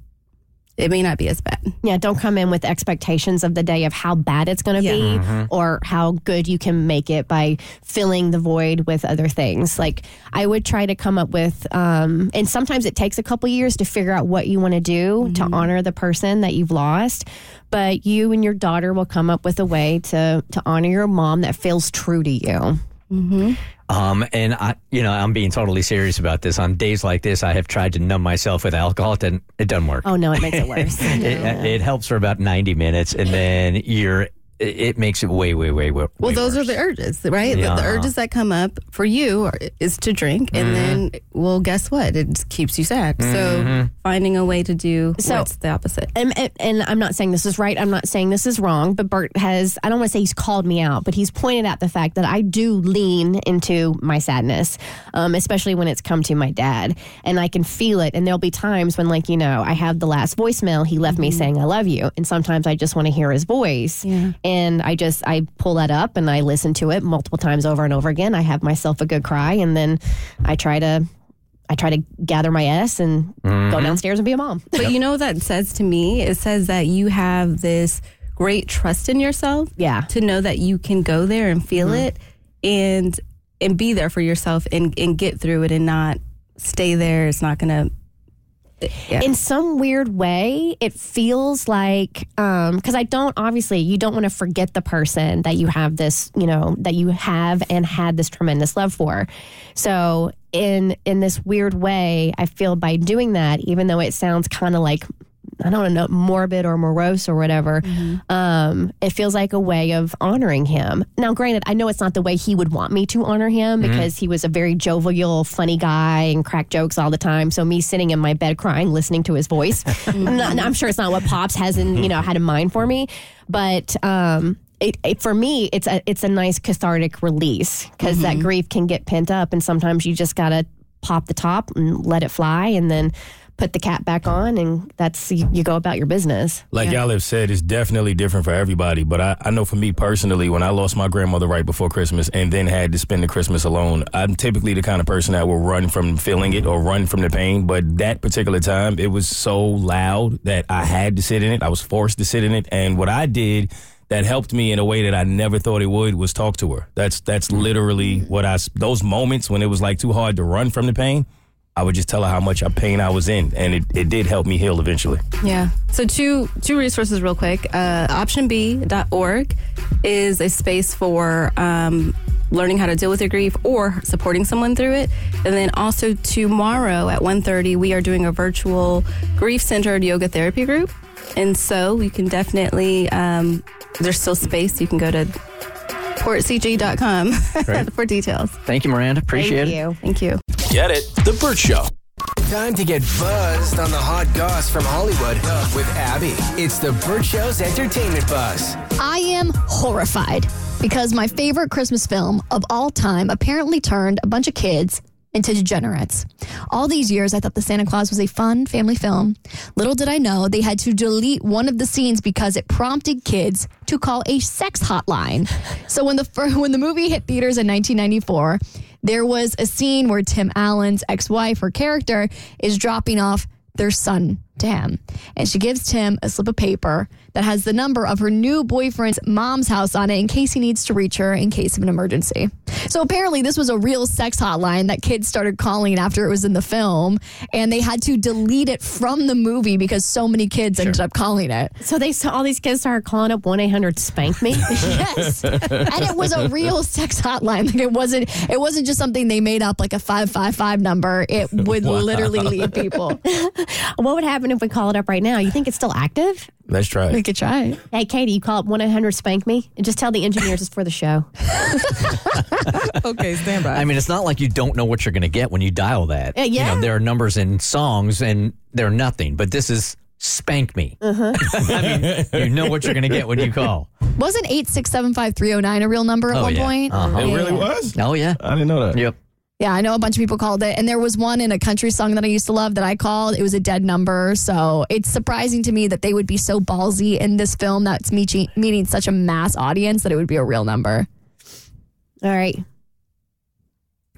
S8: it may not be as bad.
S2: Yeah, don't come in with expectations of the day of how bad it's going to
S8: Yeah.
S2: be mm-hmm. or how good you can make it by filling the void with other things. Like I would try to come up with, um, and sometimes it takes a couple years to figure out what you want to do to mm-hmm. honor the person that you've lost. But you and your daughter will come up with a way to to honor your mom that feels true to you. Mm-hmm.
S1: Um, and I, you know, I'm being totally serious about this. On days like this, I have tried to numb myself with alcohol. It doesn't, it doesn't work.
S2: Oh no, it makes it worse.
S1: it, it helps for about 90 minutes, and then you're, it, it makes it way, way, way, way.
S8: Well,
S1: way
S8: those are the urges, right? The-
S1: Yeah.
S8: The, urges that come up for you are, is to drink, and mm-hmm. then, well, guess what? It keeps you sad. So mm-hmm. finding a way to do
S2: So-
S8: what's the opposite.
S2: and, and, and I'm not saying this is right. I'm not saying this is wrong. But Bert has, I don't want to say he's called me out, but he's pointed out the fact that I do lean into my sadness, um, especially when it's come to my dad. And I can feel it. And there'll be times when, like, you know, I have the last voicemail, he left me mm-hmm. saying, I love you. And sometimes I just want to hear his voice.
S8: Yeah.
S2: And I just, I pull that up and I listen to it multiple times over and over again. I have myself a good cry. And then I try to, I try to gather my S and go mm-hmm. downstairs and be a mom.
S8: But you know what that says to me? It says that you have this great trust in yourself.
S2: Yeah.
S8: To know that you can go there and feel mm-hmm. it and and be there for yourself and, and get through it and not stay there. It's not gonna yeah.
S2: in some weird way it feels like um because i don't obviously you don't want to forget the person that you have this you know that you have and had this tremendous love for so in in this weird way i feel by doing that even though it sounds kind of like I don't know, morbid or morose or whatever. Um, it feels like a way of honoring him. Now, granted, I know it's not the way he would want me to honor him because he was a very jovial, funny guy and cracked jokes all the time. So me sitting in my bed crying, listening to his voice, I'm, not, I'm sure it's not what Pops has in you know had in mind for me, but. Um, it, it, for me, it's a it's a nice cathartic release because that grief can get pent up, and sometimes you just gotta pop the top and let it fly, and then put the cap back on, and that's you, you go about your business.
S3: Like y'all have said, it's definitely different for everybody. But I, I know for me personally, when I lost my grandmother right before Christmas and then had to spend the Christmas alone, I'm typically the kind of person that will run from feeling it or run from the pain. But that particular time, it was so loud that I had to sit in it. I was forced to sit in it. And what I did that helped me in a way that I never thought it would was talk to her. That's that's literally what I those moments when it was like too hard to run from the pain. I would just tell her how much pain I was in, and it, it did help me heal eventually.
S8: Yeah. So two two resources real quick. Uh, optionb.org is a space for um, learning how to deal with your grief or supporting someone through it. And then also tomorrow at 1.30, we are doing a virtual grief-centered yoga therapy group. And so you can definitely, um, there's still space. You can go to portcg.com for details.
S1: Thank you, Miranda. Appreciate
S2: Thank
S1: it.
S2: you.
S8: Thank you.
S5: Get it? The Bert Show. Time to get buzzed on the hot goss from Hollywood with Abby. It's the Bert Show's entertainment buzz.
S6: I am horrified because my favorite Christmas film of all time apparently turned a bunch of kids into degenerates. All these years, I thought The Santa Claus was a fun family film. Little did I know they had to delete one of the scenes because it prompted kids to call a sex hotline. So when the when the movie hit theaters in 1994, there was a scene where Tim Allen's ex-wife, her character, is dropping off their son to him. And she gives Tim a slip of paper that has the number of her new boyfriend's mom's house on it in case he needs to reach her in case of an emergency. So apparently, this was a real sex hotline that kids started calling after it was in the film, and they had to delete it from the movie because so many kids ended up calling it.
S2: So they saw all these kids started calling up one eight hundred spank me.
S6: yes and it was a real sex hotline like it wasn't it wasn't just something they made up like a 555 number it would literally lead people
S2: what would happen if we call it up right now? You think it's still active?
S3: Let's try
S6: we could try it
S2: Hey, Katie, you call up one eight hundred spank me and just tell the engineers it's for the show.
S9: Okay, stand by.
S1: I mean, it's not like you don't know what you're going to get when you dial that.
S2: Yeah, yeah.
S1: You know, there are numbers in songs and they're nothing, but this is spank me.
S2: Uh-huh.
S1: I mean, you know what you're going to get when you call.
S6: wasn't 8675309 a real number at
S1: Oh,
S6: one
S1: yeah.
S6: point
S1: Uh-huh.
S3: It
S6: Yeah.
S3: really was?
S1: Oh, yeah.
S3: I didn't know that.
S1: Yep.
S6: Yeah, I know a bunch of people called it. And there was one in a country song that I used to love that I called. It was a dead number. So it's surprising to me that they would be so ballsy in this film that's meeting, meeting such a mass audience that it would be a real number.
S2: All right.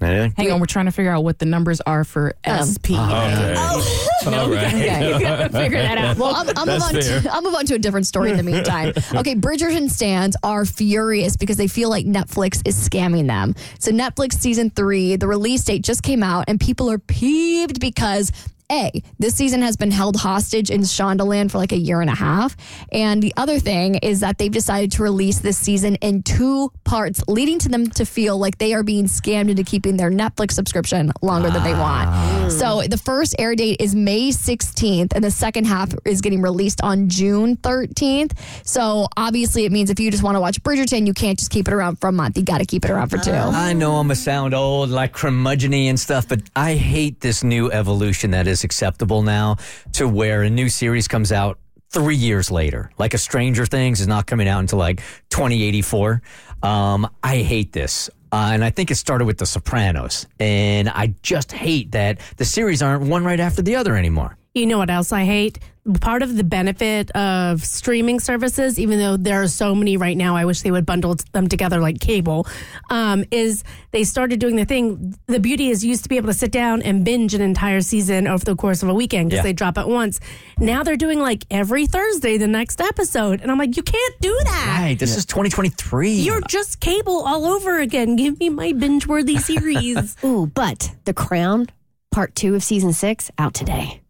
S1: Anything?
S9: Hang on, we're trying to figure out what the numbers are for um. SP.
S3: Oh, okay. All right.
S6: Okay.
S2: Figure that out.
S6: Well, I'll, I'll, move
S3: That's
S6: on to. I'll move on to a different story in the meantime. Okay, Bridgerton stands are furious because they feel like Netflix is scamming them. So, Netflix season three, the release date just came out, and people are peeved because. A, this season has been held hostage in Shondaland for like a year and a half. And the other thing is that they've decided to release this season in two parts, leading to them to feel like they are being scammed into keeping their Netflix subscription longer than they want. Ah. So the first air date is May 16th, and the second half is getting released on June 13th. So obviously, it means if you just want to watch Bridgerton, you can't just keep it around for a month. You got to keep it around for two.
S1: I know I'm a sound old, like curmudgeony and stuff, but I hate this new evolution that is acceptable now to where a new series comes out three years later. Like a Stranger Things is not coming out until like 2084. Um, I hate this. Uh, and I think it started with The Sopranos. And I just hate that the series aren't one right after the other anymore.
S4: You know what else I hate? Part of the benefit of streaming services, even though there are so many right now, I wish they would bundle them together like cable, um, is they started doing the thing. The beauty is you used to be able to sit down and binge an entire season over the course of a weekend because
S1: Yeah.
S4: they drop it once. Now they're doing like every Thursday the next episode. And I'm like, you can't do that.
S1: Right. This is 2023.
S4: You're just cable all over again. Give me my binge worthy series.
S2: Ooh, but The Crown, part two of season six, out today.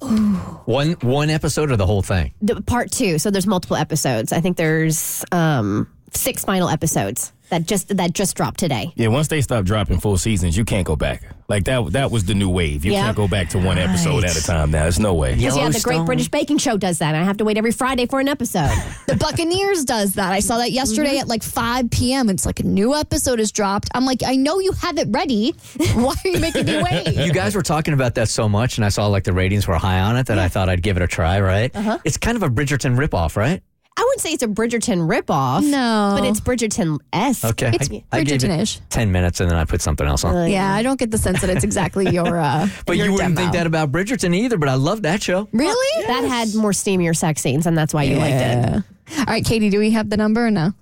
S1: One one episode or the whole thing?
S2: The, part two. So there's multiple episodes. I think there's um, six final episodes that just that just dropped today.
S3: Yeah, once they stop dropping full seasons, you can't go back. Like that that was the new wave. You
S2: Yeah.
S3: can't go back to one episode at a time now. There's no way.
S2: Because yeah, the Great British Baking Show does that. I have to wait every Friday for an episode.
S6: The Buccaneers does that. I saw that yesterday at like 5 p.m. It's like a new episode is dropped. I'm like, I know you have it ready. Why are you making me wait?
S1: You guys were talking about that so much, and I saw like the ratings were high on it that I thought I'd give it a try, right?
S2: Uh-huh.
S1: It's kind of a Bridgerton ripoff, right?
S2: I wouldn't say it's a Bridgerton ripoff.
S6: No.
S2: But it's Bridgerton esque.
S1: Okay.
S6: It's
S1: I, I gave it
S6: Bridgerton-ish.
S1: 10 minutes and then I put something else on.
S6: Yeah, I don't get the sense that it's exactly your. Uh,
S1: but
S6: your
S1: you wouldn't
S6: demo.
S1: think that about Bridgerton either, but I love that show.
S6: Really?
S2: That had more steamier sex scenes, and that's why you liked it.
S6: All right, Katie, do we have the number or no?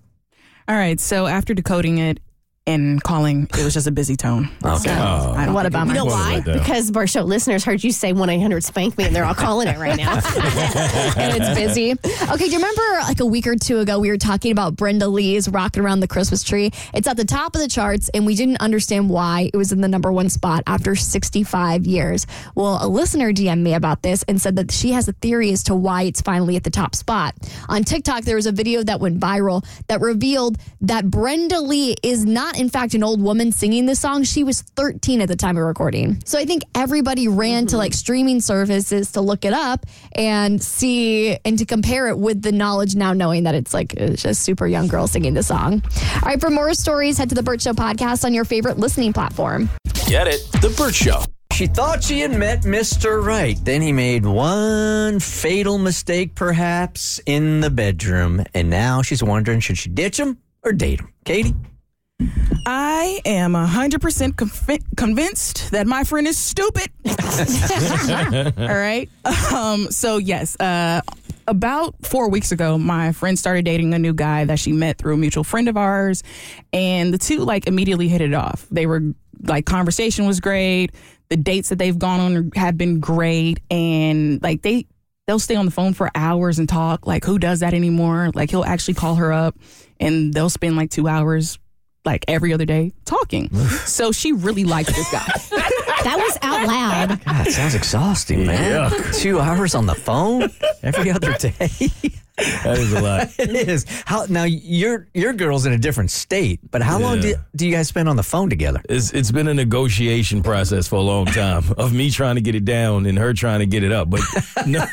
S9: All right. So after decoding it, and calling. It was just a busy tone.
S1: Okay.
S3: Oh.
S9: I don't
S6: What about
S9: it
S2: You know why? Because our show listeners heard you say 1 800 Spank Me and they're all calling it right now.
S6: and it's busy. Okay, do you remember like a week or two ago we were talking about Brenda Lee's Rocking Around the Christmas Tree? It's at the top of the charts and we didn't understand why it was in the number one spot after 65 years. Well, a listener DM'd me about this and said that she has a theory as to why it's finally at the top spot. On TikTok, there was a video that went viral that revealed that Brenda Lee is not, in fact, an old woman singing this song. She was 13 at the time of recording. So I think everybody ran to mm-hmm. like streaming services to look it up and see and to compare it with the knowledge now knowing that it's like it's just super young girl singing the song. All right, for more stories, head to the Bert Show podcast on your favorite listening platform.
S5: Get it? The Bert Show.
S1: She thought she had met Mr. Right. Then he made one fatal mistake, perhaps, in the bedroom. And now she's wondering should she ditch him or date him? Katie?
S9: I am 100% conv- convinced that my friend is stupid. All right. Um, so, yes, uh, about four weeks ago, my friend started dating a new guy that she met through a mutual friend of ours. And the two, like, immediately hit it off. They were, like, conversation was great. The dates that they've gone on have been great. And, like, they, they'll stay on the phone for hours and talk. Like, who does that anymore? Like, he'll actually call her up and they'll spend like two hours, like every other day, talking. so she really likes this guy.
S2: that was out loud.
S1: God, it sounds exhausting, man. Two hours on the phone every other day.
S3: That is a lot.
S1: it is. How now your your girl's in a different state, but how long do, do you guys spend on the phone together?
S3: It's it's been a negotiation process for a long time of me trying to get it down and her trying to get it up. But no,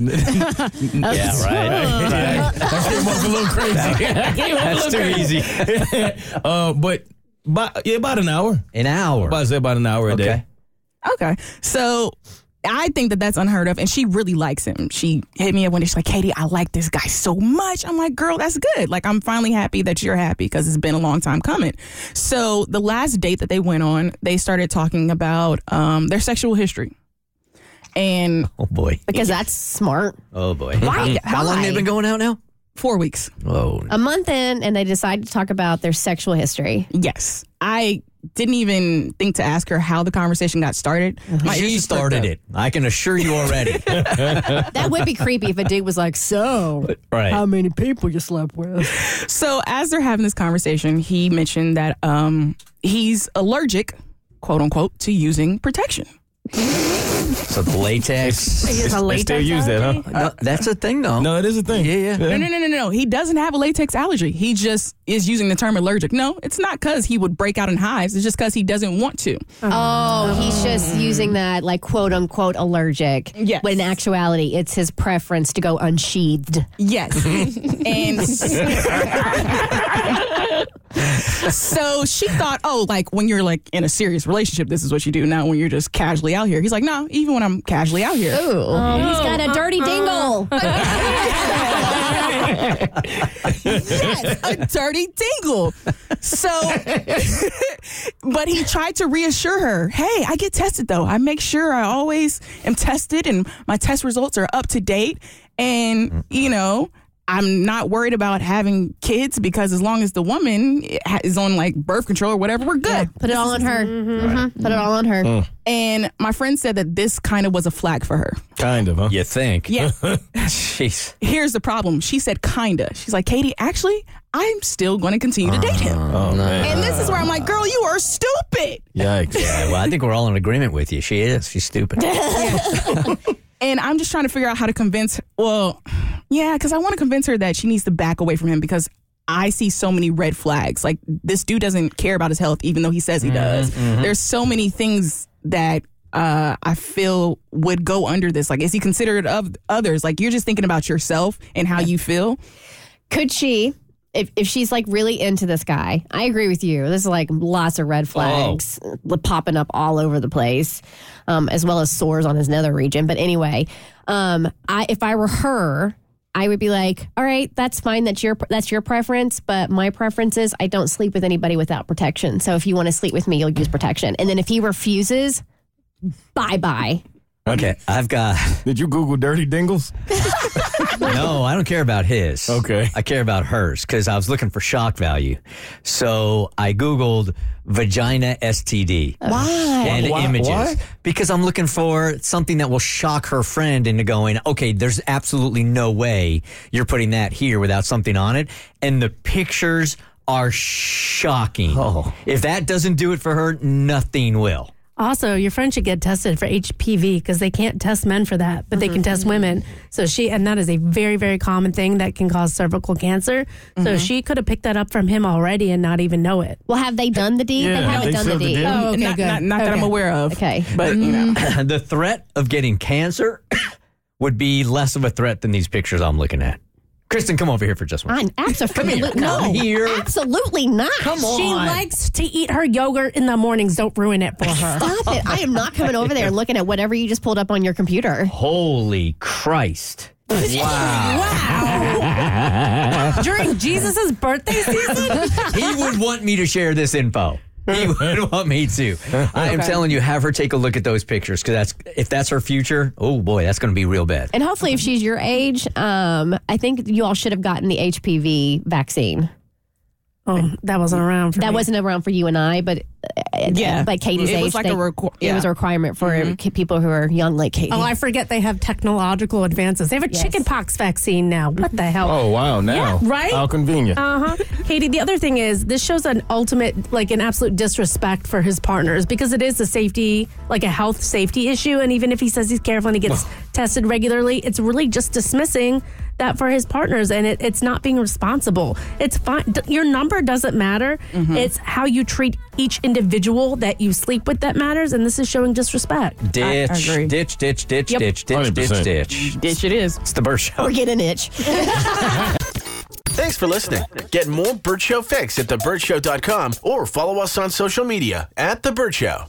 S1: Yeah, right.
S3: that came off a little crazy. That came off a
S1: That's too easy.
S3: uh, but about, yeah, about an hour.
S1: An hour.
S3: About say about an hour a day.
S1: Okay.
S9: okay. So I think that that's unheard of. And she really likes him. She hit me up one day. She's like, Katie, I like this guy so much. I'm like, girl, that's good. Like, I'm finally happy that you're happy because it's been a long time coming. So the last date that they went on, they started talking about um, their sexual history. And
S1: Oh boy.
S2: Because that's smart.
S1: Oh boy.
S2: Why?
S1: How long
S2: Why?
S1: they been going out now?
S9: four weeks.
S1: Oh,
S2: A month in, and they decided to talk about their sexual history.
S9: Yes. I didn't even think to ask her how the conversation got started. My ears
S1: she started it. I can assure you already.
S2: That would be creepy if a dude was like, "So,
S1: right.
S2: how many people you slept with?"
S9: So as they're having this conversation, he mentioned that um, he's allergic, quote unquote, to using protection.
S1: So the latex.
S3: They still use that, huh?
S1: No, that's a thing, though.
S3: No, it is a thing.
S1: Yeah, yeah.
S9: No, no, no, no, no. He doesn't have a latex allergy. He just is using the term allergic. No, it's not because he would break out in hives. It's just because he doesn't want to.
S2: Oh, he's just using that like quote unquote allergic.
S9: Yes.
S2: When in actuality, it's his preference to go unsheathed.
S9: Yes. and so she thought, oh, like when you're like in a serious relationship, this is what you do. Not when you're just casually out here. He's like, no, even when I'm casually out here.
S2: Oh, oh, he's got a dirty dingle.
S9: yes, a dirty dingle. So, but he tried to reassure her, hey, I get tested though. I make sure I always am tested and my test results are up to date. And, you know, I'm not worried about having kids because as long as the woman is on like birth control or whatever, we're good.
S2: Put it all on her. Mhm. Put it all on her.
S9: And my friend said that this kind of was a flag for her.
S3: Kind of, huh?
S1: You think?
S9: Yeah.
S1: Jeez.
S9: Here's the problem. She said, kinda. She's like, Katie, actually, I'm still going to continue to date him.
S3: Oh man.
S9: And this is where I'm like, girl, you are stupid.
S3: Yikes.
S1: Yeah, well, I think we're all in agreement with you. She is. She's stupid.
S9: And I'm just trying to figure out how to convince. Well, yeah, because I want to convince her that she needs to back away from him because I see so many red flags. Like this dude doesn't care about his health, even though he says he does. There's so many things that uh, I feel would go under this. Like, is he considerate of others? Like, you're just thinking about yourself and how you feel.
S2: Could she, if, if she's like really into this guy, I agree with you. This is like lots of red flags uh, popping up all over the place, um, as well as sores on his nether region. But anyway, um, I if I were her, I would be like, all right, that's fine. That's your that's your preference, but my preference is I don't sleep with anybody without protection. So if you want to sleep with me, you'll use protection. And then if he refuses, bye bye.
S1: Okay, I've got.
S3: Did you Google dirty dingles?
S1: no, I don't care about his.
S3: Okay.
S1: I care about hers because I was looking for shock value. So I Googled vagina STD.
S2: Why?
S1: And
S3: Why-
S1: images.
S3: why?
S1: Because I'm looking for something that will shock her friend into going, okay, there's absolutely no way you're putting that here without something on it. And the pictures are shocking.
S3: Oh.
S1: If that doesn't do it for her, nothing will.
S4: Also, your friend should get tested for HPV because they can't test men for that, but they can mm-hmm, test mm-hmm. women. So she, and that is a very, very common thing that can cause cervical cancer. So mm-hmm. she could have picked that up from him already and not even know it.
S2: Well, have they done the deed? they haven't
S3: they
S2: done the
S3: said they
S2: deed.
S4: Oh, okay,
S9: not,
S4: good.
S9: not, not that I'm aware of.
S2: Okay.
S9: But, you know.
S1: the threat of getting cancer would be less of a threat than these pictures I'm looking at. Kristen, come over here for just one.
S2: Fine, absolutely
S1: Come
S2: no,
S1: here.
S2: absolutely not.
S1: Come on.
S4: She likes to eat her yogurt in the mornings. Don't ruin it for her.
S2: Stop it! I am not coming over there looking at whatever you just pulled up on your computer.
S1: Holy Christ. Wow.
S4: During Jesus' birthday season?
S1: he would want me to share this info. He would want me to. I am telling you, have her take a look at those pictures because that's if that's her future. Oh boy, that's going to be real bad.
S2: And hopefully, if she's your age, um, I think you all should have gotten the HPV vaccine.
S4: Oh, that wasn't around for
S2: That
S4: me.
S2: wasn't around for you and I, but Uh,
S9: yeah.
S2: like Katie's
S9: It
S2: age,
S9: was like
S2: they-
S9: a requ-
S2: it was a requirement for mm-hmm. ki- people who are young, like Katie.
S4: Oh, I forget they have technological advances. They have a
S2: Yes.
S4: chickenpox vaccine now. What the hell?
S3: Oh wow! Now,
S4: Yeah, right?
S3: How convenient.
S4: Uh huh. Katie, the other thing is this shows an ultimate, like an absolute disrespect for his partners because it is a safety, like a health safety issue. And even if he says he's careful and he gets tested regularly, it's really just dismissing that for his partners and it, it's not being responsible. It's fine. D- Your number doesn't matter. Mm-hmm. It's how you treat each individual that you sleep with that matters. And this is showing disrespect.
S1: Ditch,
S9: agree.
S1: ditch, ditch, ditch,
S4: Yep.
S1: ditch, ditch, ditch,
S3: 100%.
S1: ditch.
S9: Ditch it is.
S1: It's the Bert Show.
S2: or get an itch.
S10: Thanks for listening. Get more Bert Show fix at thebertshow.com or follow us on social media at The Bert Show.